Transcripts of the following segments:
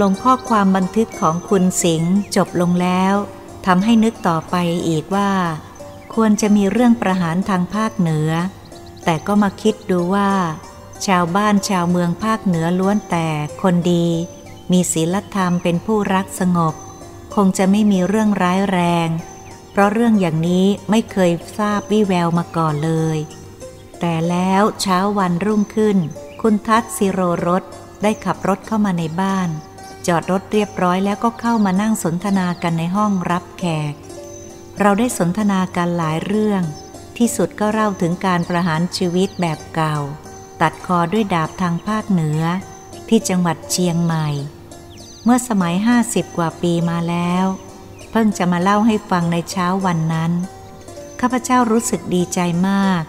ลงข้อความบันทึกของคุณสิงห์จบลงแล้วทำให้นึกต่อไปอีกว่า ควรจะมีเรื่องประหารทางภาคเหนือ แต่ก็มาคิดดูว่า ชาวบ้านชาวเมืองภาคเหนือล้วนแต่คนดี มีศีลธรรมเป็นผู้รักสงบ คงจะไม่มีเรื่องร้ายแรง เพราะเรื่องอย่างนี้ไม่เคยทราบวิแววมาก่อนเลย แต่แล้วเช้าวันรุ่งขึ้น คุณทัศสิโรรสได้ขับรถเข้ามาในบ้าน จอดรถเรียบร้อยแล้วก็เข้ามานั่งสนทนากันในห้องรับแขก เราได้สนทนากันหลายเรื่อง ที่สุดก็เล่าถึงการประหารชีวิตแบบเก่า ตัดคอด้วยดาบทางภาคเหนือ ที่จังหวัดเชียงใหม่ เมื่อสมัยห้าสิบกว่าปีมาแล้ว เพิ่งจะมาเล่าให้ฟังในเช้าวันนั้น ข้าพเจ้ารู้สึกดีใจมาก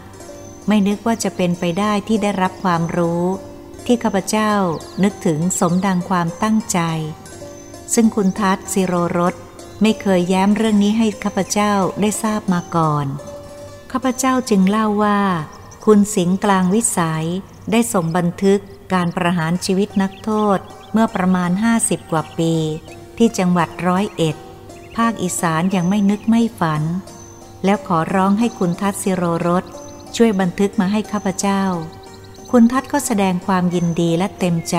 ไม่นึกว่าจะเป็นไปได้ที่ได้รับความรู้ ที่ข้าพเจ้านึกถึงสมดังความตั้งใจ ซึ่งคุณทัศสิโรรสไม่เคยแย้มเรื่องนี้ให้ข้าพเจ้าได้ทราบมาก่อน ข้าพเจ้าจึงเล่าว่า คุณสิงกลางวิสัยได้ส่งบันทึกการประหารชีวิตนักโทษเมื่อประมาณ 50 กว่าปี ที่จังหวัดร้อยเอ็ด ภาคอีสานยังไม่นึกไม่ฝัน แล้วขอร้องให้คุณทัศสิโรรสช่วยบันทึกมาให้ข้าพเจ้า คุณทัศก็แสดงความยินดีและเต็มใจ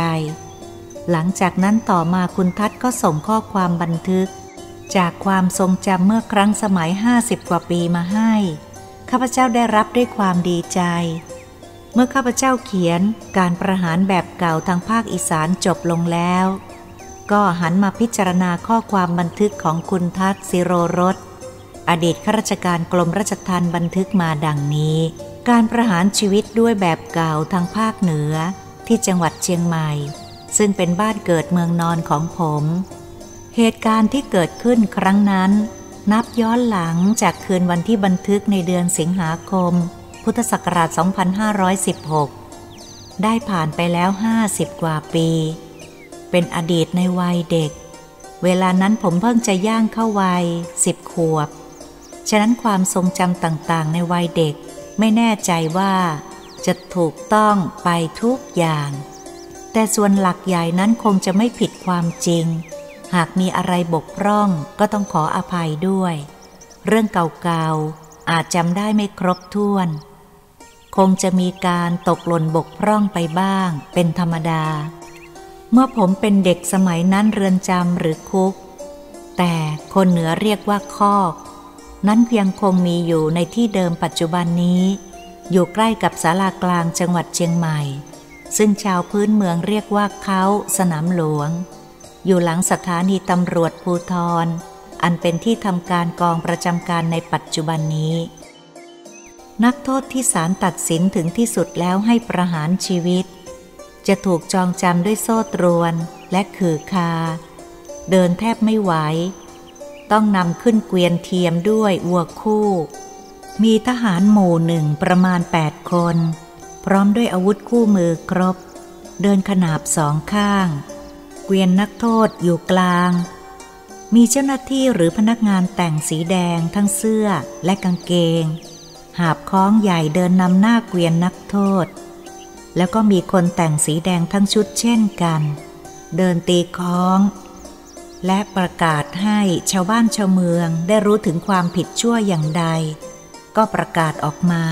หลังจากนั้นต่อมาคุณทัศก็ส่งข้อความบันทึก จากความทรงจำเมื่อครั้งสมัยห้าสิบกว่าปีมาให้ ข้าพเจ้าได้รับด้วยความดีใจ เมื่อข้าพเจ้าเขียนการประหารแบบเก่าทางภาคอีสานจบลงแล้ว ก็หันมาพิจารณาข้อความบันทึกของคุณทัศสิโรรสอดีตข้าราชการกรมราชทัณฑ์บันทึกมาดังนี้ การประหารชีวิตด้วยแบบเก่าทางภาคเหนือที่จังหวัดเชียงใหม่ ซึ่งเป็นบ้านเกิดเมืองนอนของผม เหตุการณ์ที่เกิดขึ้นครั้งนั้น นับย้อนหลังจากคืนวันที่บันทึกในเดือนสิงหาคม พุทธศักราช 2516 ได้ผ่านไปแล้ว 50 กว่าปี เป็นอดีตในวัยเด็ก เวลานั้นผมเพิ่งจะย่างเข้าวัยสิบขวบ ฉะนั้นความทรงจำต่างๆ ในวัยเด็ก ไม่แน่ใจว่าจะถูกต้องไปทุกอย่าง แต่ส่วนหลักใหญ่นั้นคงจะไม่ผิดความจริง หากมีอะไรบกพร่องก็ต้องขออภัยด้วย เรื่องเก่าๆ อาจจำได้ไม่ครบถ้วน คงจะมีการตกหล่นบกพร่องไปบ้าง เป็นธรรมดา เมื่อผมเป็นเด็กสมัยนั้นเรือนจำหรือคุก แต่คนเหนือเรียกว่าคอก นั้นยังคงมีอยู่ในที่เดิมปัจจุบันนี้ อยู่ใกล้กับศาลากลางจังหวัดเชียงใหม่ ซึ่งชาวพื้นเมืองเรียกว่าเขาสนามหลวง อยู่หลังสถานีตำรวจภูทรอันเป็นที่ทำการกองประจำการในปัจจุบันนี้ นักโทษที่ศาลตัดสินถึงที่สุดแล้วให้ประหารชีวิต จะถูกจองจำด้วยโซ่ตรวนและขือคา เดินแทบไม่ไหว ต้องนำขึ้นเกวียนเทียมด้วยวัวคู่ มีทหารหมู่หนึ่งประมาณแปดคน พร้อมด้วยอาวุธคู่มือครบ เดินขนาบสองข้าง เกวียนนักโทษอยู่กลาง มีเจ้าหน้าที่หรือพนักงานแต่งสีแดงทั้งเสื้อและกางเกง หาบคล้องใหญ่เดินนำหน้าเกวียนนักโทษ แล้วก็มีคนแต่งสีแดงทั้งชุดเช่นกัน เดินตีคล้อง และประกาศให้ชาวบ้านชาวเมืองได้รู้ถึงความผิดชั่วอย่างใด ก็ประกาศออกมา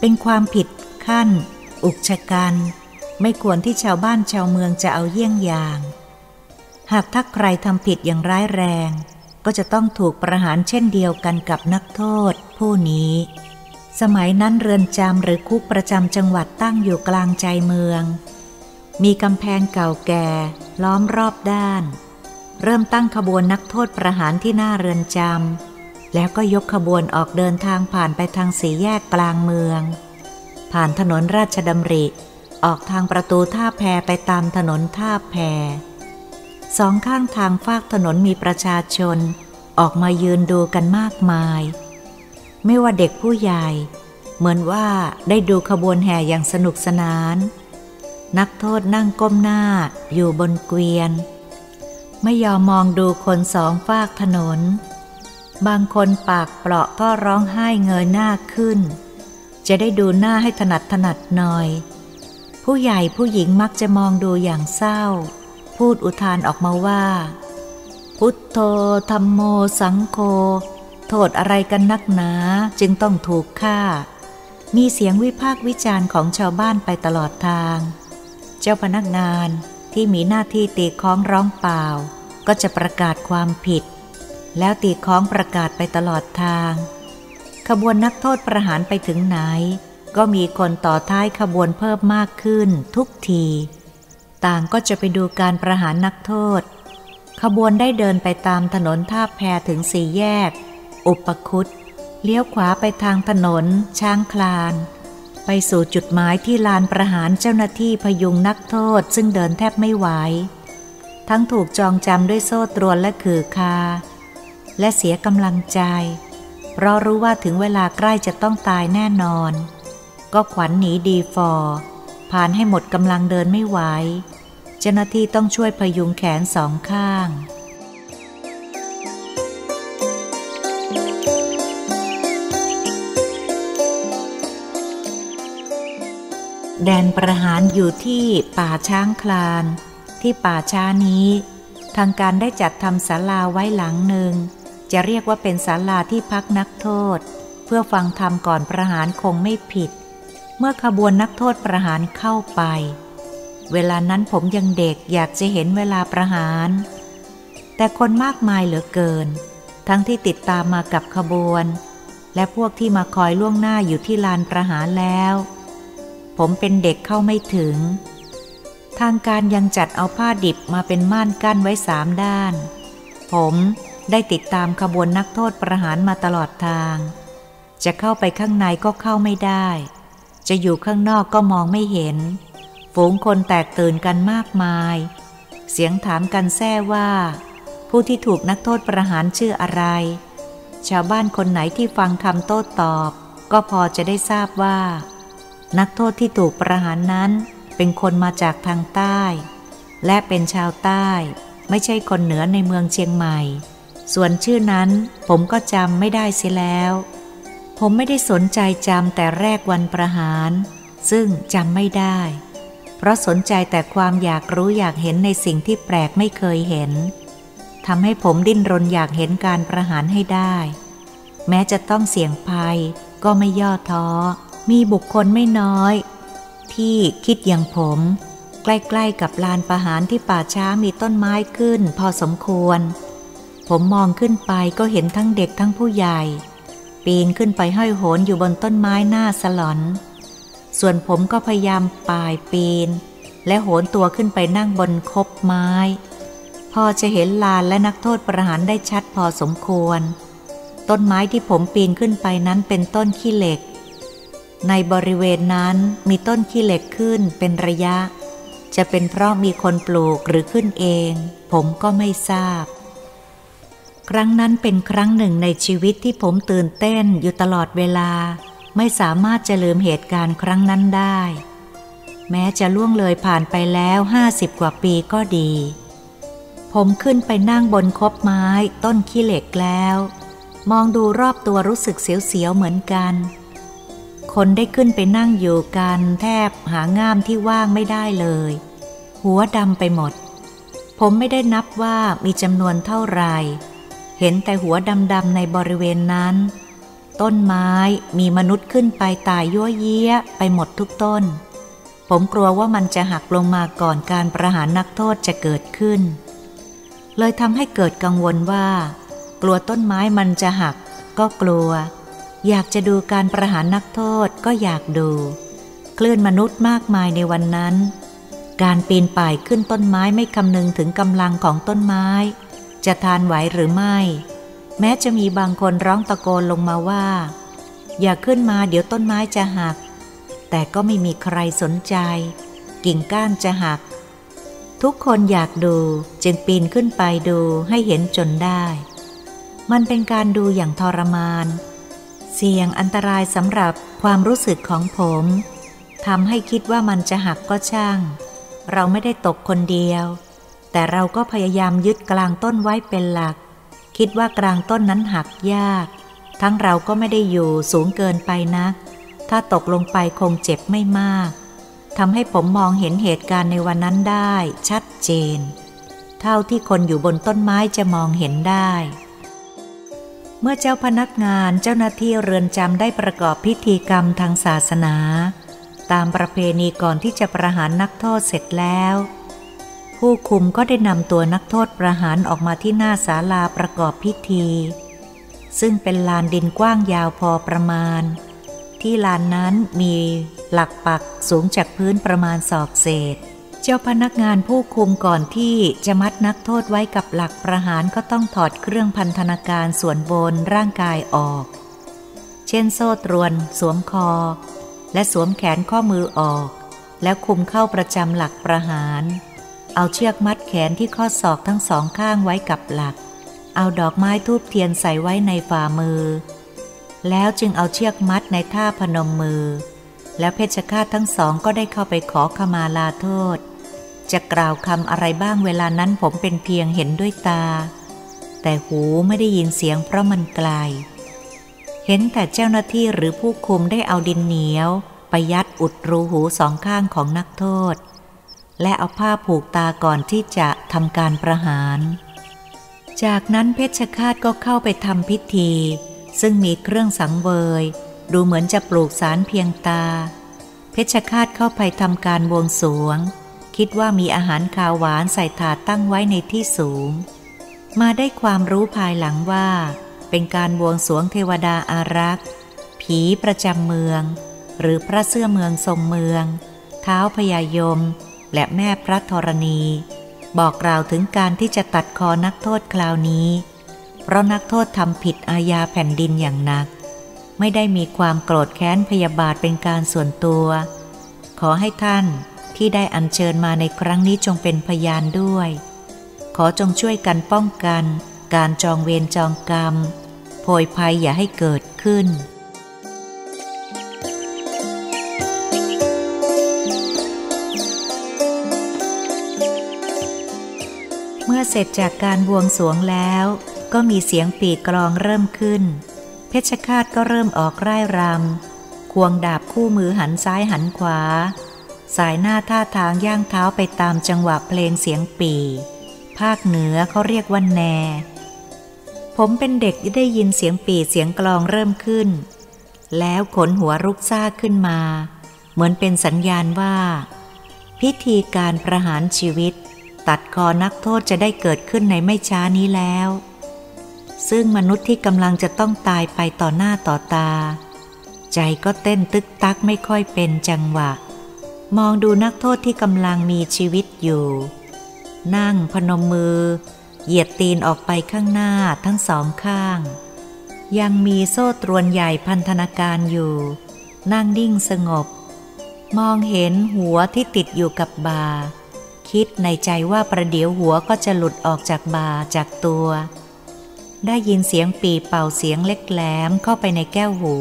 เป็นความผิดขั้น อุกชะกัน ไม่ควรที่ชาวบ้านชาวเมืองจะเอาเยี่ยงอย่าง หากถ้าใครทำผิดอย่างร้ายแรง ก็จะต้องถูกประหารเช่นเดียวกันกับนักโทษ ผู้นี้ สมัยนั้นเรือนจำหรือคุกประจำจังหวัดตั้งอยู่กลางใจเมือง มีกำแพงเก่าแก่ ล้อมรอบด้าน เริ่มตั้งขบวนนักโทษประหารที่หน้าเรือนจำแล้วก็ยกขบวนออกเดินทางผ่านไปทางสีแยกกลางเมือง ผ่านถนนราชดำริ ออกทางประตูท่าแพไปตามถนนท่าแพสองข้างทางฟากถนนมีประชาชน ออกมายืนดูกันมากมาย ไม่ว่าเด็กผู้ใหญ่ เหมือนว่าได้ดูขบวนแห่อย่างสนุกสนาน นักโทษนั่งก้มหน้าอยู่บนเกวียน ไม่ยอมมองดูคนสองฝากถนน บางคนปากเปราะก็ร้องไห้เงยหน้าขึ้น จะได้ดูหน้าให้ถนัดถนัดหน่อย ผู้ใหญ่ผู้หญิงมักจะมองดูอย่างเศร้า พูดอุทานออกมาว่า พุทโธธรรมโมสังโฆโทษอะไรกันนักหนาจึงต้องถูกฆ่า มีเสียงวิพากษ์วิจารณ์ของชาวบ้านไปตลอดทาง เจ้าพนักงาน ที่มีหน้าที่ตีค้องร้องเปล่า ก็จะประกาศความผิด แล้วตีค้องประกาศไปตลอดทาง ขบวนนักโทษประหารไปถึงไหน ก็มีคนต่อท้ายขบวนเพิ่มมากขึ้นทุกที ต่างก็จะไปดูการประหารนักโทษ ขบวนได้เดินไปตามถนนท่าแพถึงสี่แยก อุปคุตเลี้ยวขวาไปทางถนน ช้างคลาน ไปสู่จุดหมายที่ลานประหารเจ้าหน้าที่พยุงนักโทษซึ่งเดินแทบไม่ไหว ทั้งถูกจองจำด้วยโซ่ตรวนและขือคา และเสียกำลังใจ เพราะรู้ว่าถึงเวลาใกล้จะต้องตายแน่นอน ก็ขวัญหนีดีฟอร์ผ่านให้หมดกำลังเดินไม่ไหว เจ้าหน้าที่ต้องช่วยพยุงแขนสองข้าง แดนประหารอยู่ที่ป่าช้างคลาน ที่ป่าช้านี้ ทางการได้จัดทำศาลาไว้หลังหนึ่ง จะเรียกว่าเป็นศาลาที่พักนักโทษ เพื่อฟังธรรมก่อนประหารคงไม่ผิด เมื่อขบวนนักโทษประหารเข้าไป เวลานั้นผมยังเด็กอยากจะเห็นเวลาประหาร แต่คนมากมายเหลือเกิน ทั้งที่ติดตามมากับขบวน และพวกที่มาคอยล่วงหน้าอยู่ที่ลานประหารแล้ว ผมเป็นเด็กเข้าไม่ถึง ทางการยังจัดเอาผ้าดิบมาเป็นม่านกั้นไว้สามด้าน ผมได้ติดตามขบวนนักโทษประหารมาตลอดทาง จะเข้าไปข้างในก็เข้าไม่ได้ จะอยู่ข้างนอกก็มองไม่เห็น ฝูงคนแตกตื่นกันมากมาย เสียงถามกันแซ่ว่า ผู้ที่ถูกนักโทษประหารชื่ออะไร ชาวบ้านคนไหนที่ฟังคำโต้ตอบ ก็พอจะได้ทราบว่า นักโทษที่ถูกประหารนั้นเป็นคนมาจากทางใต้ และเป็นชาวใต้ไม่ใช่คนเหนือในเมืองเชียงใหม่ ส่วนชื่อนั้นผมก็จำไม่ได้เสียแล้ว ผมไม่ได้สนใจจำแต่แรกวันประหาร ซึ่งจำไม่ได้ เพราะสนใจแต่ความอยากรู้อยากเห็นในสิ่งที่แปลกไม่เคยเห็นทำให้ผมดิ้นรนอยากเห็นการประหารให้ได้ แม้จะต้องเสี่ยงภัยก็ไม่ย่อท้อ มีบุคคลไม่น้อย ที่คิดอย่างผม ใกล้ๆกับลานประหารที่ป่าช้ามีต้นไม้ขึ้น พอสมควร ผมมองขึ้นไปก็เห็นทั้งเด็กทั้งผู้ใหญ่ ปีนขึ้นไปห้อยโหนอยู่บนต้นไม้หน้าสลอน ส่วนผมก็พยายามป่ายปีน และโหนตัวขึ้นไปนั่งบนคบไม้ พอจะเห็นลานและนักโทษประหารได้ชัดพอสมควร ต้นไม้ที่ผมปีนขึ้นไปนั้นเป็นต้นขี้เหล็ก ในบริเวณนั้นมีต้นขี้เหล็กขึ้นเป็นระยะ จะเป็นเพราะมีคนปลูกหรือขึ้นเอง ผมก็ไม่ทราบ ครั้งนั้นเป็นครั้งหนึ่งในชีวิตที่ผมตื่นเต้นอยู่ตลอดเวลา ไม่สามารถจะลืมเหตุการณ์ครั้งนั้นได้ แม้จะล่วงเลยผ่านไปแล้วห้าสิบกว่าปีก็ดี ผมขึ้นไปนั่งบนคบไม้ต้นขี้เหล็กแล้ว มองดูรอบตัวรู้สึกเสียวๆเหมือนกัน คนได้ขึ้นไปนั่งอยู่กันแทบหาง่ามที่ว่างไม่ได้เลย หัวดำไปหมด ผมไม่ได้นับว่ามีจำนวนเท่าไหร่ เห็นแต่หัวดำๆในบริเวณนั้น ต้นไม้มีมนุษย์ขึ้นไปตายยั่วเยี้ยไปหมดทุกต้น ผมกลัวว่ามันจะหักลงมาก่อนการประหารนักโทษจะเกิดขึ้น เลยทำให้เกิดกังวลว่า กลัวต้นไม้มันจะหักก็กลัว อยากจะดูการประหารนักโทษก็อยากดู คลื่นมนุษย์มากมายในวันนั้น การปีนป่ายขึ้นต้นไม้ไม่คำนึงถึงกำลังของต้นไม้ จะทานไหวหรือไม่ แม้จะมีบางคนร้องตะโกนลงมาว่า อย่าขึ้นมาเดี๋ยวต้นไม้จะหัก แต่ก็ไม่มีใครสนใจ กิ่งก้านจะหัก ทุกคนอยากดูจึงปีนขึ้นไปดูให้เห็นจนได้ มันเป็นการดูอย่างทรมานเเสี่ยงอันตรายสำหรับความรู้สึกของผมทำให้คิดว่ามันจะหักก็ช่าง เราไม่ได้ตกคนเดียว แต่เราก็พยายามยึดกลางต้นไว้เป็นหลัก คิดว่ากลางต้นนั้นหักยาก ทั้งเราก็ไม่ได้อยู่สูงเกินไปนัก ถ้าตกลงไปคงเจ็บไม่มากทำให้ผมมองเห็นเหตุการณ์ในวันนั้นได้ชัดเจน เท่าที่คนอยู่บนต้นไม้จะมองเห็นได้ เมื่อเจ้าพนักงานเจ้าหน้าที่เรือนจำได้ประกอบพิธีกรรมทางศาสนา ตามประเพณีก่อนที่จะประหารนักโทษเสร็จแล้ว ผู้คุมก็ได้นำตัวนักโทษประหารออกมาที่หน้าศาลาประกอบพิธี ซึ่งเป็นลานดินกว้างยาวพอประมาณ ที่ลานนั้นมีหลักปักสูงจากพื้นประมาณศอกเศษ เจ้าพนักงานผู้คุมก่อนที่จะมัดนักโทษไว้กับหลักประหารก็ต้องถอดเครื่องพันธนาการส่วนบนร่างกายออก เช่นโซ่ตรวน สวมคอ และสวมแขนข้อมือออก แล้วคุมเข้าประจำหลักประหาร เอาเชือกมัดแขนที่ข้อศอกทั้งสองข้างไว้กับหลัก เอาดอกไม้ทูบเทียนใส่ไว้ในฝ่ามือ แล้วจึงเอาเชือกมัดในท่าพนมมือ แล้วเพชฌฆาตทั้งสองก็ได้เข้าไปขอขมาลาโทษ จะกล่าวคำอะไรบ้างเวลานั้นผมเป็นเพียงเห็นด้วยตา แต่หูไม่ได้ยินเสียงเพราะมันไกล เห็นแต่เจ้าหน้าที่หรือผู้คุมได้เอาดินเหนียว ไปยัดอุดรูหูสองข้างของนักโทษ และเอาผ้าผูกตาก่อนที่จะทำการประหาร จากนั้นเพชฌฆาตก็เข้าไปทำพิธี ซึ่งมีเครื่องสังเวย ดูเหมือนจะปลูกสารเพียงตา เพชฌฆาตเข้าไปทำการบวงสรวง คิดว่ามีอาหารคาวหวานใส่ถาดตั้งไว้ในที่สูง มาได้ความรู้ภายหลังว่า เป็นการบวงสรวงเทวดาอารักษ์ ผีประจำเมือง หรือพระเสื้อเมืองทรงเมือง เท้าพญายม และแม่พระธรณี บอกกล่าวถึงการที่จะตัดคอนักโทษคราวนี้ เพราะนักโทษทำผิดอาญาแผ่นดินอย่างหนัก ไม่ได้มีความโกรธแค้นพยาบาทเป็นการส่วนตัว ขอให้ท่าน ที่ได้อัญเชิญมาในครั้งนี้จงเป็นพยานด้วย ขอจงช่วยกันป้องกัน การจองเวรจองกรรมโพยภัยอย่าให้เกิดขึ้นเมื่อเสร็จจากการบวงสรวงแล้ว ก็มีเสียงปีกลองเริ่มขึ้น เพชฌฆาตก็เริ่มออกร่ายรำควงดาบคู่มือหันซ้ายหันขวา สายหน้าท่าทางย่างเท้าไปตามจังหวะเพลงเสียงปีภาคเหนือเขาเรียกว่าแน ผมเป็นเด็กได้ยินเสียงปีเสียงกลองเริ่มขึ้น แล้วขนหัวรุกซ่าขึ้นมา เหมือนเป็นสัญญาณว่า พิธีการประหารชีวิต ตัดคอนักโทษจะได้เกิดขึ้นในไม่ช้านี้แล้ว ซึ่งมนุษย์ที่กำลังจะต้องตายไปต่อหน้าต่อตา ใจก็เต้นตึกตักไม่ค่อยเป็นจังหวะ มองดูนักโทษที่กำลังมีชีวิตอยู่ นั่งพนมมือ เหยียดตีนออกไปข้างหน้าทั้งสองข้าง ยังมีโซ่ตรวนใหญ่พันธนาการอยู่ นั่งนิ่งสงบ มองเห็นหัวที่ติดอยู่กับบา คิดในใจว่าประเดี๋ยวหัวก็จะหลุดออกจากบาจากตัว ได้ยินเสียงปีเป่าเสียงเล็กแหลมเข้าไปในแก้วหู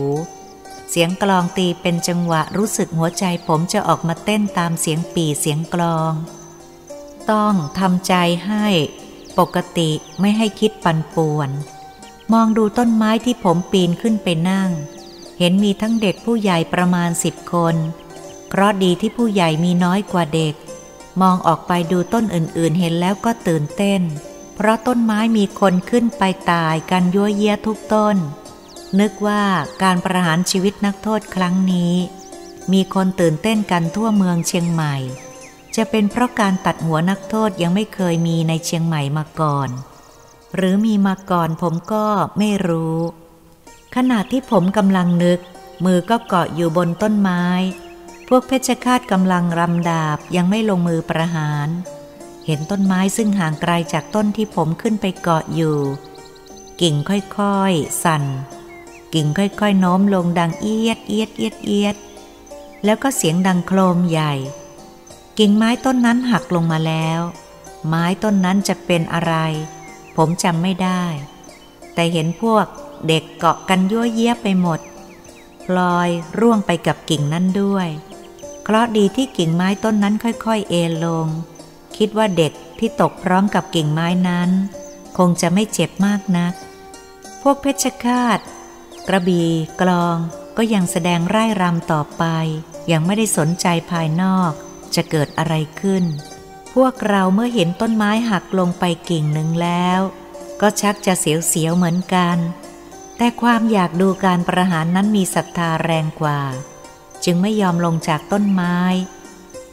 เสียงกลองตีเป็นจังหวะรู้สึกหัวใจผมจะออกมาเต้นตามเสียงปีเสียงกลอง ต้องทำใจให้ปกติไม่ให้คิดปั่นป่วน มองดูต้นไม้ที่ผมปีนขึ้นไปนั่ง เห็นมีทั้งเด็กผู้ใหญ่ประมาณสิบคน เพราะดีที่ผู้ใหญ่มีน้อยกว่าเด็ก มองออกไปดูต้นอื่นๆ เห็นแล้วก็ตื่นเต้น เพราะต้นไม้มีคนขึ้นไปตายกันยั่วเยียทุกต้น นึกว่าการประหารชีวิตนักโทษครั้งนี้ มีคนตื่นเต้นกันทั่วเมืองเชียงใหม่ จะเป็นเพราะการตัดหัวนักโทษยังไม่เคยมีในเชียงใหม่มาก่อน หรือมีมาก่อนผมก็ไม่รู้ ขณะที่ผมกำลังนึก มือก็เกาะอยู่บนต้นไม้ พวกเพชฌฆาตกำลังรำดาบยังไม่ลงมือประหาร เห็นต้นไม้ซึ่งห่างไกลจากต้นที่ผมขึ้นไปเกาะอยู่ กิ่งค่อยๆ สั่น กิ่งค่อยๆโน้มลงดังเอียดเอียดเอียดเอียด แล้วก็เสียงดังโครมใหญ่ กิ่งไม้ต้นนั้นหักลงมาแล้ว ไม้ต้นนั้นจะเป็นอะไร ผมจำไม่ได้ แต่เห็นพวกเด็กเกาะกันยั่วเยียบไปหมดพลอยร่วงไปกับกิ่งนั้นด้วยเคราะดีที่กิ่งไม้ต้นนั้นค่อยๆ เอนลง คิดว่าเด็กที่ตกพร้อมกับกิ่งไม้นั้น คงจะไม่เจ็บมากนัก พวกเพชฌฆาต กระบี่กลองก็ยังแสดงไร่รำต่อไป ยังไม่ได้สนใจภายนอกจะเกิดอะไรขึ้น พวกเราเมื่อเห็นต้นไม้หักลงไปกิ่งหนึ่งแล้ว ก็ชักจะเสียวๆเหมือนกัน แต่ความอยากดูการประหารนั้นมีศรัทธาแรงกว่า จึงไม่ยอมลงจากต้นไม้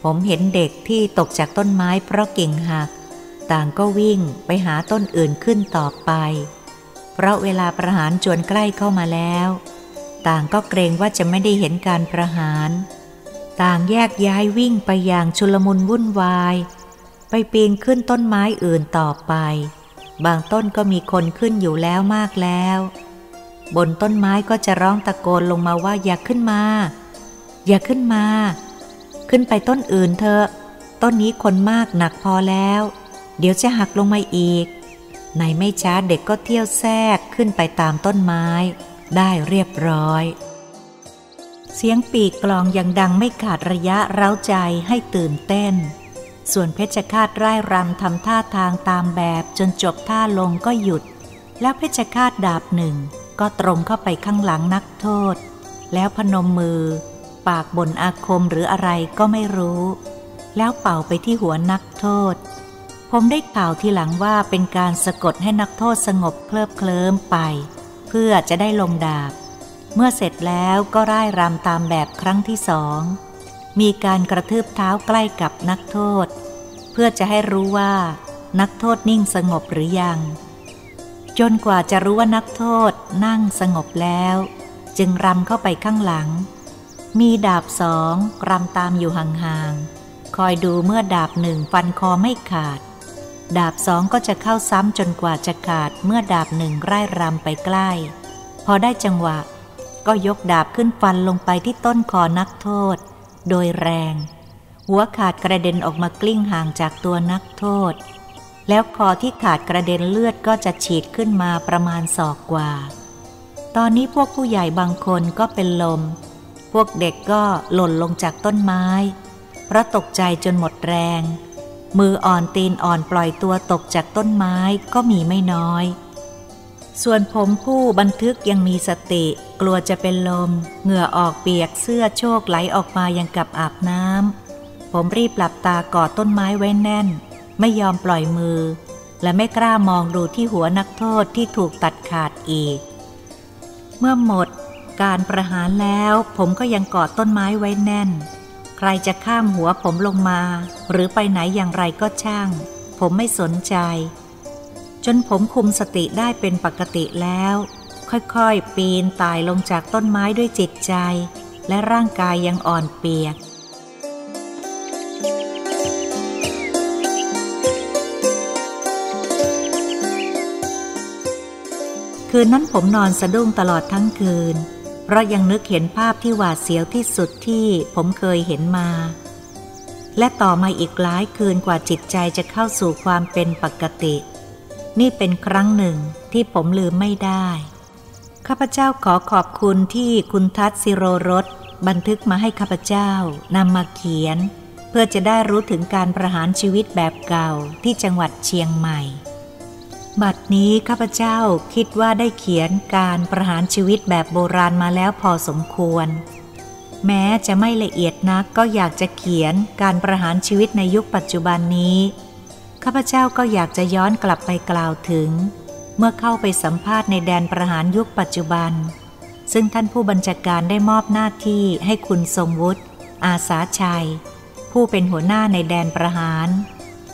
ผมเห็นเด็กที่ตกจากต้นไม้เพราะกิ่งหัก ต่างก็วิ่งไปหาต้นอื่นขึ้นต่อไป เพราะเวลาประหารจวนใกล้เข้ามาแล้ว ต่างก็เกรงว่าจะไม่ได้เห็นการประหาร ต่างแยกย้ายวิ่งไปอย่างชุลมุนวุ่นวาย ไปปีนขึ้นต้นไม้อื่นต่อไป บางต้นก็มีคนขึ้นอยู่แล้วมากแล้ว บนต้นไม้ก็จะร้องตะโกนลงมาว่าอย่าขึ้นมา อย่าขึ้นมา ขึ้นไปต้นอื่นเถอะ ต้นนี้คนมากหนักพอแล้ว เดี๋ยวจะหักลงมาอีก ในไม่ช้าเด็กก็เที่ยวแทรกขึ้นไปตามต้นไม้ ได้เรียบร้อย เสียงปีกกลองยังดังไม่ขาดระยะเร้าใจให้ตื่นเต้น ส่วนเพชฌฆาตร่ายรำทำท่าทางตามแบบจนจบท่าลงก็หยุด แล้วเพชฌฆาตดาบหนึ่ง ก็ตรงเข้าไปข้างหลังนักโทษ แล้วพนมมือ ปากบนอาคมหรืออะไรก็ไม่รู้ แล้วเป่าไปที่หัวนักโทษ ผมได้ข่าวทีหลังว่าเป็นการสะกดให้นักโทษสงบเคลิบเคลิ้มไป เพื่อจะได้ลงดาบ เมื่อเสร็จแล้วก็ร่ายรำตามแบบครั้งที่สอง มีการกระทืบเท้าใกล้กับนักโทษ เพื่อจะให้รู้ว่า นักโทษนิ่งสงบหรือยัง จนกว่าจะรู้ว่านักโทษนั่งสงบแล้ว จึงรำเข้าไปข้างหลัง มีดาบสองรำตามอยู่ห่างๆคอยดูเมื่อดาบหนึ่งฟันคอไม่ขาด ดาบสองก็จะเข้าซ้ำจนกว่าจะขาดเมื่อดาบหนึ่งไร้รำไปใกล้ พอได้จังหวะ ก็ยกดาบขึ้นฟันลงไปที่ต้นคอนักโทษ โดยแรง หัวขาดกระเด็นออกมากลิ้งห่างจากตัวนักโทษ แล้วคอที่ขาดกระเด็นเลือดก็จะฉีดขึ้นมาประมาณศอกกว่า ตอนนี้พวกผู้ใหญ่บางคนก็เป็นลม พวกเด็กก็หล่นลงจากต้นไม้ เพราะตกใจจนหมดแรง มืออ่อนตีนอ่อนปล่อยตัวตกจากต้นไม้ก็มีไม่น้อย ส่วนผมผู้บันทึกยังมีสติ กลัวจะเป็นลม เหงื่อออกเปียกเสื้อโชกไหลออกมายังกับอาบน้ำ ผมรีบหลับตากอดต้นไม้ไว้แน่น ไม่ยอมปล่อยมือ และไม่กล้ามองดูที่หัวนักโทษที่ถูกตัดขาดอีก เมื่อหมดการประหารแล้ว ผมก็ยังกอดต้นไม้ไว้แน่น ใครจะข้ามหัวผมลงมา หรือไปไหนอย่างไรก็ช่าง ผมไม่สนใจ จนผมคุมสติได้เป็นปกติแล้ว ค่อยๆ ปีนตายลงจากต้นไม้ด้วยจิตใจ และร่างกายยังอ่อนเปียกคืนนั้นผมนอนสะดุ้งตลอดทั้งคืน เพราะยังนึกเห็นภาพที่หวาดเสียวที่สุดที่ผมเคยเห็นมา และต่อมาอีกหลายคืนกว่าจิตใจจะเข้าสู่ความเป็นปกติ นี่เป็นครั้งหนึ่งที่ผมลืมไม่ได้ ข้าพเจ้าขอขอบคุณที่คุณทัศสิโรรสบันทึกมาให้ข้าพเจ้านำมาเขียน เพื่อจะได้รู้ถึงการประหารชีวิตแบบเก่าที่จังหวัดเชียงใหม่ บัดนี้ข้าพเจ้าคิดว่าได้เขียนการประหารชีวิตแบบโบราณมาแล้วพอสมควร แม้จะไม่ละเอียดนักก็อยากจะเขียนการประหารชีวิตในยุคปัจจุบันนี้ ข้าพเจ้าก็อยากจะย้อนกลับไปกล่าวถึง เมื่อเข้าไปสัมภาษณ์ในแดนประหารยุคปัจจุบัน ซึ่งท่านผู้บัญชาการได้มอบหน้าที่ให้คุณทรงวุฒิอาสาชัย ผู้เป็นหัวหน้าในแดนประหาร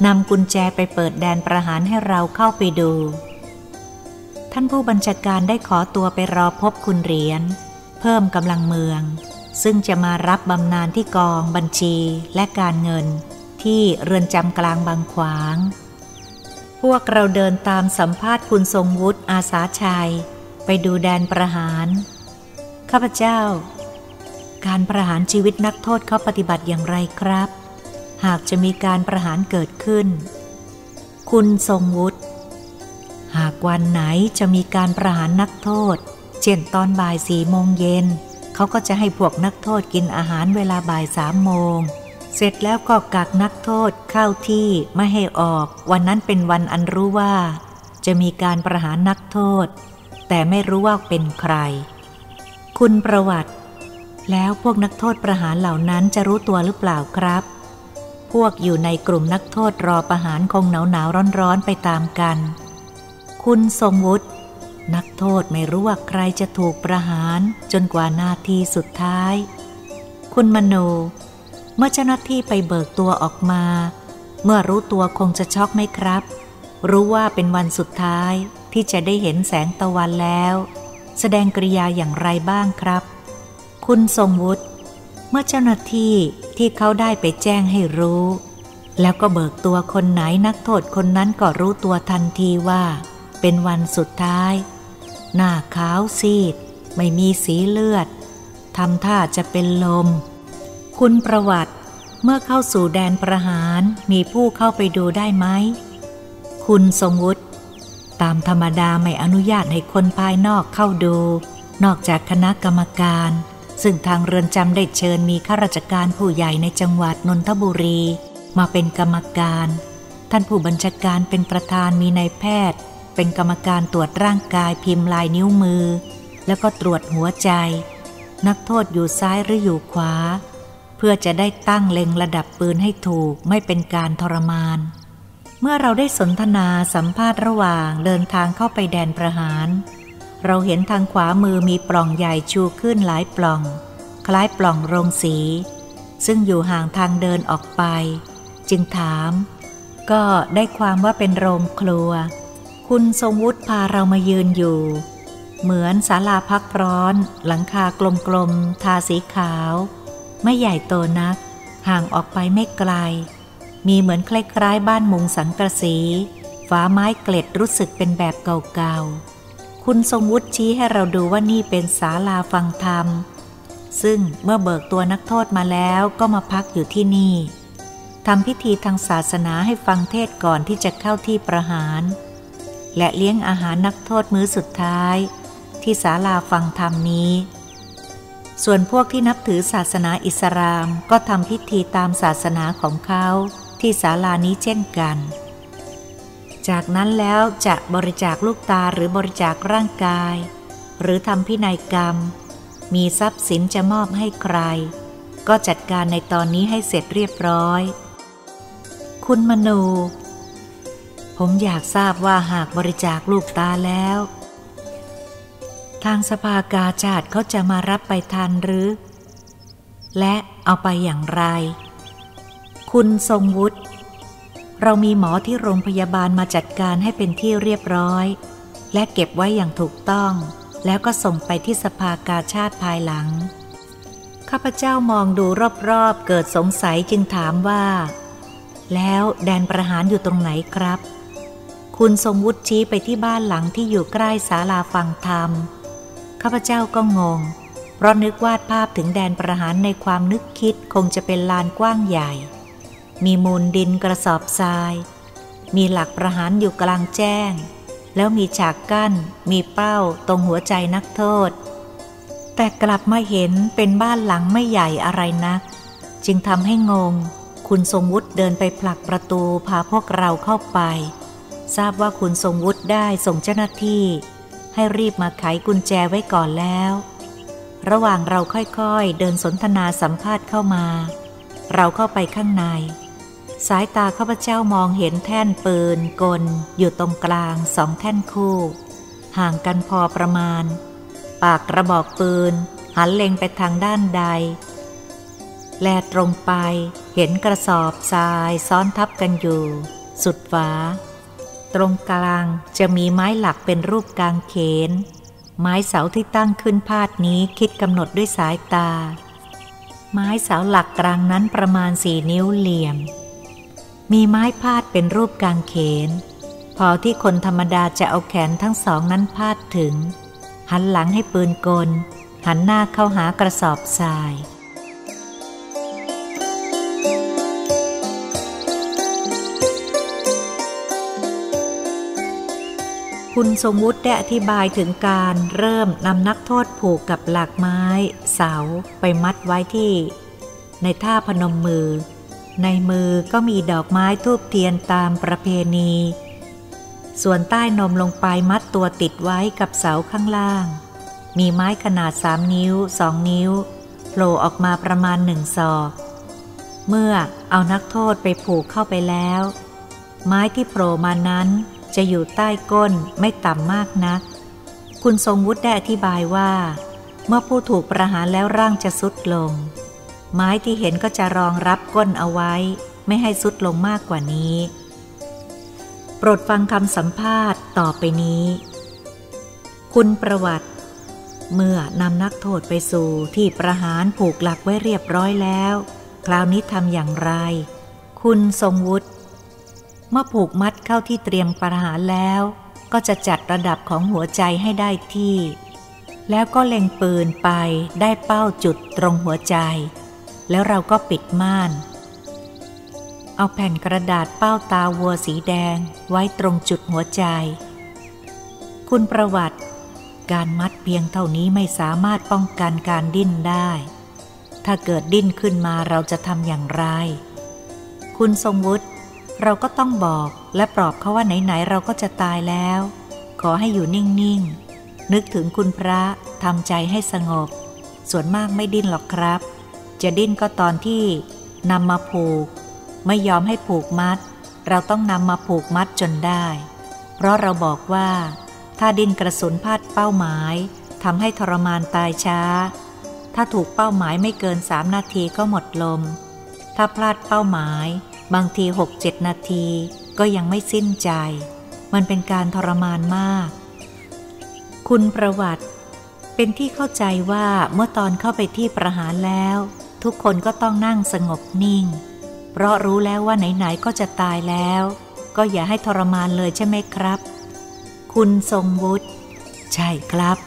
นำกุญแจไปเปิดแดนประหารให้เราเข้าไปดู ท่านผู้บัญชาการได้ขอตัวไปรอพบคุณเหรียญเพิ่มกำลังเมือง ซึ่งจะมารับบำนาญที่กองบัญชีและการเงิน ที่เรือนจำกลางบางขวาง พวกเราเดินตามสัมภาษณ์คุณทรงวุฒิอาสาชัย ไปดูแดนประหาร ข้าพเจ้า การประหารชีวิตนักโทษเขาปฏิบัติอย่างไรครับ หากจะมีการประหารเกิดขึ้น คุณทรงวุฒิ หากวันไหนจะมีการประหารนักโทษ เช่นตอนบ่ายสี่โมงเย็น เขาก็จะให้พวกนักโทษกินอาหารเวลาบ่ายสามโมง เสร็จแล้วก็กักนักโทษเข้าที่ไม่ให้ออก วันนั้นเป็นวันอันรู้ว่า จะมีการประหารนักโทษ แต่ไม่รู้ว่าเป็นใคร คุณประวัติแล้วพวกนักโทษประหารเหล่านั้นจะรู้ตัวหรือเปล่าครับ พวกอยู่ในกลุ่มนักโทษรอประหารคงหนาวหนาวร้อนร้อนไปตามกัน คุณทรงวุฒินักโทษไม่รู้ว่าใครจะถูกประหารจนกว่านาทีสุดท้าย คุณมโน เมื่อเจ้าหน้าที่ไปเบิกตัวออกมา เมื่อรู้ตัวคงจะช็อกไหมครับ รู้ว่าเป็นวันสุดท้ายที่จะได้เห็นแสงตะวันแล้ว แสดงกริยาอย่างไรบ้างครับ คุณทรงวุฒิ มื่อเจ้าหน้าที่ที่เขาได้ไปแจ้งให้รู้ แล้วก็เบิกตัวคนไหนนักโทษคนนั้นก็รู้ตัวทันทีว่า เป็นวันสุดท้าย หน้าขาวซีด ไม่มีสีเลือดทำท่าจะเป็นลม คุณประวัติเมื่อเข้าสู่แดนประหารมีผู้เข้าไปดูได้ไหม คุณทรงวุฒิตามธรรมดาไม่อนุญาตให้คนภายนอกเข้าดู นอกจากคณะกรรมการ ซึ่งทางเรือนจำได้เชิญมีข้าราชการผู้ใหญ่ในจังหวัดนนทบุรี มาเป็นกรรมการ ท่านผู้บัญชาการเป็นประธานมีนายแพทย์ เป็นกรรมการตรวจร่างกายพิมพ์ลายนิ้วมือ แล้วก็ตรวจหัวใจ นักโทษอยู่ซ้ายหรืออยู่ขวา เพื่อจะได้ตั้งเล็งระดับปืนให้ถูกไม่เป็นการทรมาน เมื่อเราได้สนทนาสัมภาษณ์ระหว่างเดินทางเข้าไปแดนประหาร เราเห็นทางขวามือมีปล่องใหญ่ชูขึ้นหลายปล่อง คล้ายปล่องโรงสี ซึ่งอยู่ห่างทางเดินออกไป จึงถาม ก็ได้ความว่าเป็นโรงครัว คุณทรงวุฒิพาเรามายืนอยู่ เหมือนศาลาพักร้อน หลังคากลมๆทาสีขาว ไม่ใหญ่โตนัก ห่างออกไปไม่ไกล มีเหมือนคล้ายๆบ้านมุงสังกะสีฝาไม้เกล็ดรู้สึกเป็นแบบเก่าๆ คุณทรงวุฒิชี้ให้เราดูว่านี่เป็นศาลาฟังธรรม ซึ่งเมื่อเบิกตัวนักโทษมาแล้วก็มาพักอยู่ที่นี่ทำพิธีทางศาสนาให้ฟังเทศก่อนที่จะเข้าที่ประหาร และเลี้ยงอาหารนักโทษมื้อสุดท้าย ที่ศาลาฟังธรรมนี้ ส่วนพวกที่นับถือศาสนาอิสลามก็ทำพิธีตามศาสนาของเขาที่ศาลานี้เช่นกัน จากนั้นแล้วจะบริจาคลูกตาหรือบริจาคร่างกาย หรือทำพินัยกรรม มีทรัพย์สินจะมอบให้ใคร ก็จัดการในตอนนี้ให้เสร็จเรียบร้อย คุณมนู ผมอยากทราบว่าหากบริจาคลูกตาแล้ว ทางสภากาชาติเขาจะมารับไปทันหรือ และเอาไปอย่างไร คุณทรงวุฒิ เรามีหมอที่โรงพยาบาลมาจัดการให้เป็นที่เรียบร้อย และเก็บไว้อย่างถูกต้อง แล้วก็ส่งไปที่สภากาชาติภายหลัง ข้าพเจ้ามองดูรอบๆ เกิดสงสัยจึงถามว่า แล้วแดนประหารอยู่ตรงไหนครับ คุณทรงวุฒิชี้ไปที่บ้านหลังที่อยู่ใกล้ศาลาฟังธรรม ข้าพเจ้าก็งง เพราะนึกวาดภาพถึงแดนประหารในความนึกคิดคงจะเป็นลานกว้างใหญ่ มีมูลดินกระสอบทราย มีหลักประหารอยู่กลางแจ้ง แล้วมีฉากกั้น มีเป้าตรงหัวใจนักโทษ แต่กลับมาเห็นเป็นบ้านหลังไม่ใหญ่อะไรนัก จึงทำให้งง คุณทรงวุฒิเดินไปผลักประตูพาพวกเราเข้าไป ทราบว่าคุณทรงวุฒิได้ส่งเจ้าหน้าที่ ให้รีบมาไขกุญแจไว้ก่อนแล้วระหว่างเราค่อยๆ เดินสนทนาสัมภาษณ์เข้ามา เราเข้าไปข้างใน สายตาข้าพเจ้ามองเห็นแท่นปืนกล อยู่ตรงกลางสองแท่นคู่ ห่างกันพอประมาณ ปากกระบอกปืน หันเล็งไปทางด้านใด แลตรงไปเห็นกระสอบทรายซ้อนทับกันอยู่ สุดฝา ตรงกลางจะมีไม้หลักเป็นรูปกลางเขน ไม้เสาที่ตั้งขึ้นพาดนี้คิดกำหนดด้วยสายตา ไม้เสาหลักกลางนั้นประมาณสี่นิ้วเหลี่ยม มีไม้พาดเป็นรูปกางเขน พอที่คนธรรมดาจะเอาแขนทั้งสองนั้นพาดถึง หันหลังให้ปืนกล หันหน้าเข้าหากระสอบทรายคุณสมมุติได้อธิบายถึงการเริ่มนำนักโทษผูกกับหลักไม้ เสาไปมัดไว้ที่ ในท่าพนมมือ ในมือก็มีดอกไม้ทูบเทียนตามประเพณี ส่วนใต้นมลงไปมัดตัวติดไว้กับเสาข้างล่าง มีไม้ขนาดสามนิ้วสองนิ้วโผล่ออกมาประมาณหนึ่งศอก เมื่อเอานักโทษไปผูกเข้าไปแล้ว ไม้ที่โผล่มานั้นจะอยู่ใต้ก้นไม่ต่ำมากนัก คุณทรงวุฒิได้อธิบายว่า เมื่อผู้ถูกประหารแล้วร่างจะสุดลง ไม้ที่เห็นก็จะรองรับก้นเอาไว้ ไม่ให้สุดลงมากกว่านี้ โปรดฟังคำสัมภาษณ์ต่อไปนี้ คุณประวัติ เมื่อนำนักโทษไปสู่ที่ประหารผูกหลักไว้เรียบร้อยแล้ว คราวนี้ทำอย่างไร คุณทรงวุฒิเมื่อผูกมัดเข้าที่เตรียมประหารแล้ว ก็จะจัดระดับของหัวใจให้ได้ที่แล้วก็เล็งปืนไปได้เป้าจุดตรงหัวใจ แล้วเราก็ปิดม่าน เอาแผ่นกระดาษเป้าตาวัวสีแดงไว้ตรงจุดหัวใจ คุณประวัติการมัดเพียงเท่านี้ไม่สามารถป้องกันการดิ้นได้ ถ้าเกิดดิ้นขึ้นมาเราจะทำอย่างไร คุณทรงวุฒิเราก็ต้องบอกและปลอบเขาว่าไหนๆเราก็จะตายแล้ว ขอให้อยู่นิ่งๆ นึกถึงคุณพระทำใจให้สงบ ส่วนมากไม่ดิ้นหรอกครับ จะดิ้นก็ตอนที่นำมาผูก ไม่ยอมให้ผูกมัด เราต้องนำมาผูกมัดจนได้ เพราะเราบอกว่า ถ้าดิ้นกระสุนพลาดเป้าหมายทำให้ทรมานตายช้า ถ้าถูกเป้าหมายไม่เกินสามนาทีก็หมดลม ถ้าพลาดเป้าหมาย บางทีหกเจ็ดนาทีก็ยังไม่สิ้นใจ มันเป็นการทรมานมาก คุณประวัติ เป็นที่เข้าใจว่าเมื่อตอนเข้าไปที่ประหารแล้ว ทุกคนก็ต้องนั่งสงบนิ่ง เพราะรู้แล้วว่าไหนๆก็จะตายแล้ว ก็อย่าให้ทรมานเลยใช่ไหมครับ คุณทรงวุฒิใช่ครับ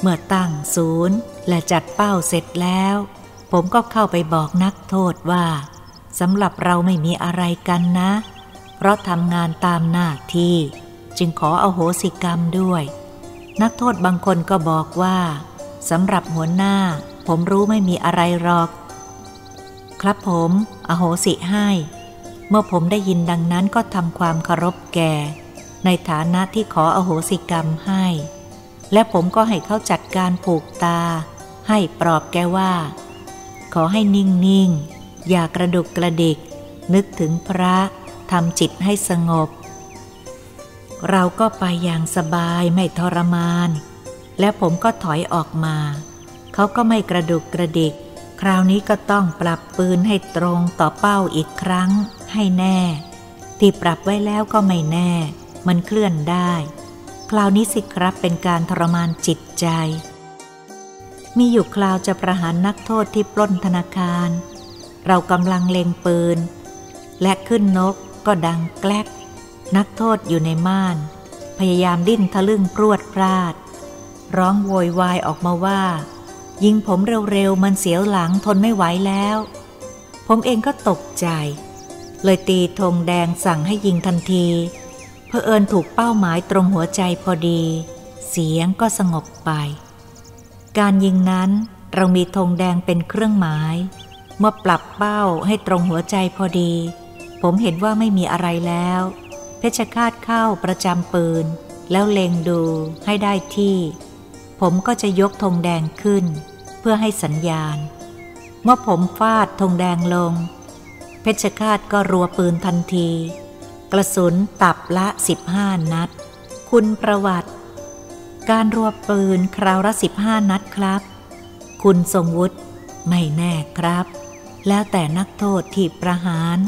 เมื่อตั้งศูนย์และจัดเป้าเสร็จแล้ว ผมก็เข้าไปบอกนักโทษว่าสำหรับเราไม่มีอะไรกันนะ เพราะทำงานตามหน้าที่ จึงขออโหสิกรรมด้วย นักโทษบางคนก็บอกว่าสำหรับหัวหน้า ผมรู้ไม่มีอะไรหรอก ครับผม อโหสิให้ เมื่อผมได้ยินดังนั้นก็ทำความเคารพแก่ ในฐานะที่ขออโหสิกรรมให้ และผมก็ให้เขาจัดการผูกตา ให้ปลอบแกว่า ขอให้นิ่งๆอย่ากระดุกกระดิก นึกถึงพระทำจิตให้สงบ เราก็ไปอย่างสบายไม่ทรมาน และผมก็ถอยออกมา เขาก็ไม่กระดุกกระดิก คราวนี้ก็ต้องปรับปืนให้ตรงต่อเป้าอีกครั้ง ให้แน่ ที่ปรับไว้แล้วก็ไม่แน่ มันเคลื่อนได้ คราวนี้สิครับเป็นการทรมานจิตใจ มีอยู่คราวจะประหารนักโทษที่ปล้นธนาคาร เรากำลังเล็งปืน และขึ้นนกก็ดังแกลก นักโทษอยู่ในม่าน พยายามดิ้นทะลึ่งพรวดพลาด ร้องโวยวายออกมาว่า ยิงผมเร็วๆ มันเสียวหลังทนไม่ไหวแล้ว ผมเองก็ตกใจ เลยตีธงแดงสั่งให้ยิงทันทีเพอเอิญถูกเป้าหมายตรงหัวใจพอดี เสียงก็สงบไป การยิงนั้นเรามีธงแดงเป็นเครื่องหมาย เมื่อปรับเป้าให้ตรงหัวใจพอดี ผมเห็นว่าไม่มีอะไรแล้ว เพชรคาดเข้าประจำปืน แล้วเล็งดูให้ได้ที่ ผมก็จะยกธงแดงขึ้น เพื่อให้สัญญาณ เมื่อผมฟาดธงแดงลง เพชรคาดก็รัวปืนทันที กระสุนตับละสิบห้านัด คุณประวัติ การรัวปืนคราวละสิบห้านัดครับ คุณทรงวุฒิไม่แน่ครับ แล้วแต่นักโทษที่ประหาร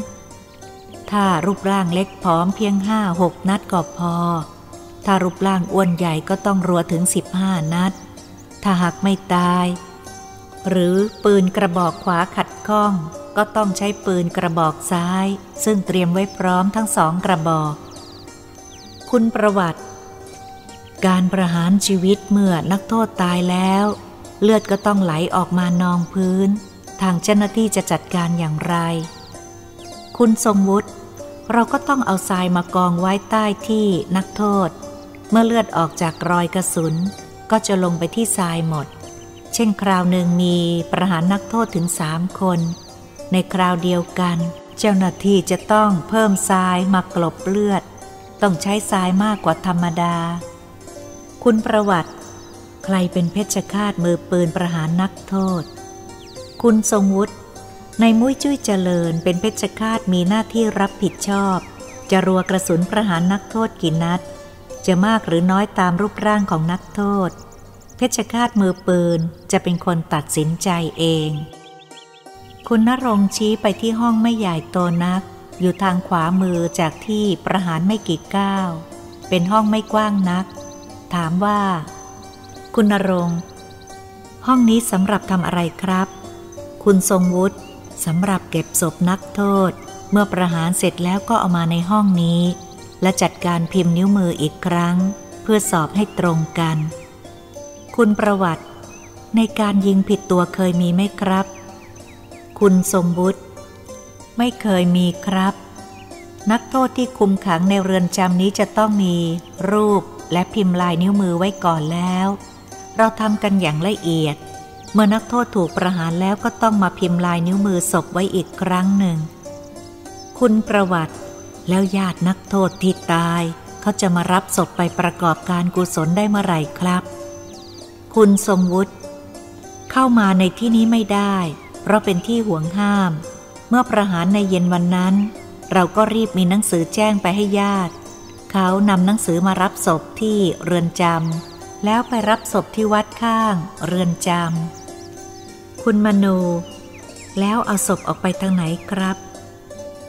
ถ้ารูปร่างเล็กผอมเพียงห้าหกนัดก็พอ ถ้ารูปร่างอ้วนใหญ่ก็ต้องรัวถึงสิบห้านัด ถ้าหากไม่ตาย หรือปืนกระบอกขวาขัดข้อง ก็ต้องใช้ปืนกระบอกซ้าย ซึ่งเตรียมไว้พร้อมทั้งสองกระบอก คุณประวัติ การประหารชีวิตเมื่อนักโทษตายแล้ว เลือดก็ต้องไหลออกมานองพื้น ทางเจ้าหน้าที่จะจัดการอย่างไร คุณทรงวุฒิเราก็ต้องเอาทรายมากองไว้ใต้ที่นักโทษ เมื่อเลือดออกจากรอยกระสุน ก็จะลงไปที่ทรายหมด เช่นคราวหนึ่งมีประหารนักโทษถึงสามคน ในคราวเดียวกัน เจ้าหน้าที่จะต้องเพิ่มทรายมากลบเลือด ต้องใช้ทรายมากกว่าธรรมดา คุณประวัติ ใครเป็นเพชฌฆาตมือปืนประหารนักโทษ คุณทรงวุฒิในมุ้ยจุ้ยเจริญเป็นเพชฌฆาตมีหน้าที่รับผิดชอบ จะรัวกระสุนประหารนักโทษกี่นัด จะมากหรือน้อยตามรูปร่างของนักโทษ เพชฌฆาตมือปืนจะเป็นคนตัดสินใจเอง คุณนรงชี้ไปที่ห้องไม่ใหญ่โตนัก อยู่ทางขวามือจากที่ประหารไม่กี่ก้าว เป็นห้องไม่กว้างนัก ถามว่า คุณนรงห้องนี้สำหรับทำอะไรครับ คุณทรงวุฒิสำหรับเก็บศพนักโทษ เมื่อประหารเสร็จแล้วก็เอามาในห้องนี้ และจัดการพิมพ์นิ้วมืออีกครั้ง เพื่อสอบให้ตรงกัน คุณประวัติ ในการยิงผิดตัวเคยมีไหมครับ คุณทรงวุฒิไม่เคยมีครับ นักโทษที่คุมขังในเรือนจำนี้จะต้องมี รูปและพิมพ์ลายนิ้วมือไว้ก่อนแล้ว เราทำกันอย่างละเอียด เมื่อนักโทษถูกประหารแล้วก็ต้องมาพิมพ์ลายนิ้วมือศพไว้อีกครั้งหนึ่ง คุณประวัติ แล้วญาตินักโทษที่ตาย เขาจะมารับศพไปประกอบการกุศลได้เมื่อไหร่ครับ คุณทรงวุฒิเข้ามาในที่นี้ไม่ได้ เพราะเป็นที่ห่วงห้าม เมื่อประหารในเย็นวันนั้น เราก็รีบมีหนังสือแจ้งไปให้ญาติ เขานำหนังสือมารับศพที่เรือนจำแล้วไปรับศพที่วัดข้าง เรือนจำคุณมโนแล้วเอาศพออกไปทางไหนครับ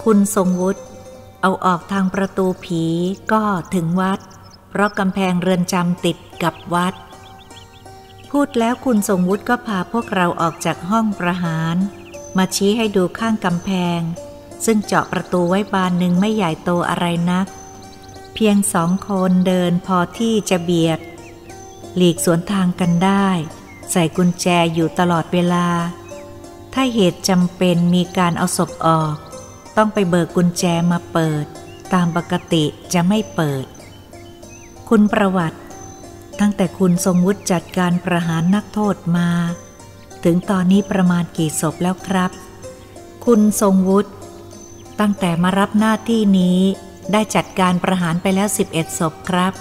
คุณทรงวุฒิ เอาออกทางประตูผีก็ถึงวัด เพราะกำแพงเรือนจำติดกับวัด พูดแล้วคุณทรงวุฒิก็พาพวกเราออกจากห้องประหาร มาชี้ให้ดูข้างกำแพง ซึ่งเจาะประตูไว้บานหนึ่งไม่ใหญ่โตอะไรนัก เพียงสองคนเดินพอที่จะเบียด หลีกสวนทางกันได้ ใส่กุญแจอยู่ตลอดเวลา ถ้าเหตุจำเป็นมีการเอาศพออก ต้องไปเบิกกุญแจมาเปิด ตามปกติจะไม่เปิด คุณประวัติ ตั้งแต่คุณทรงวุฒิจัดการประหารนักโทษมา ถึงตอนนี้ประมาณกี่ศพแล้วครับ คุณทรงวุฒิตั้งแต่มารับหน้าที่นี้ได้จัดการประหารไปแล้ว 11 ศพครับ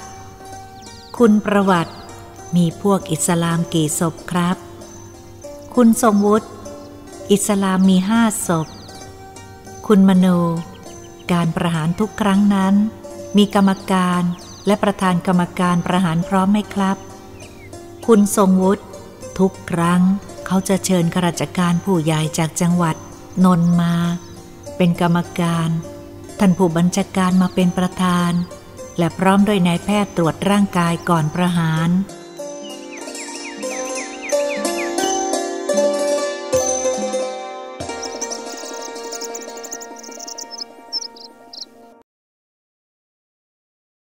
คุณประวัติมีพวกอิสลามกี่ศพครับ คุณทรงวุฒิอิสลามมีห้าศพ คุณมโน การประหารทุกครั้งนั้น มีกรรมการและประธานกรรมการประหารพร้อมไหมครับ คุณทรงวุฒิทุกครั้งเขาจะเชิญข้าราชการผู้ใหญ่จากจังหวัด นนท์มา เป็นกรรมการ ท่านผู้บัญชาการมาเป็นประธาน และพร้อมด้วยนายแพทย์ตรวจร่างกายก่อนประหาร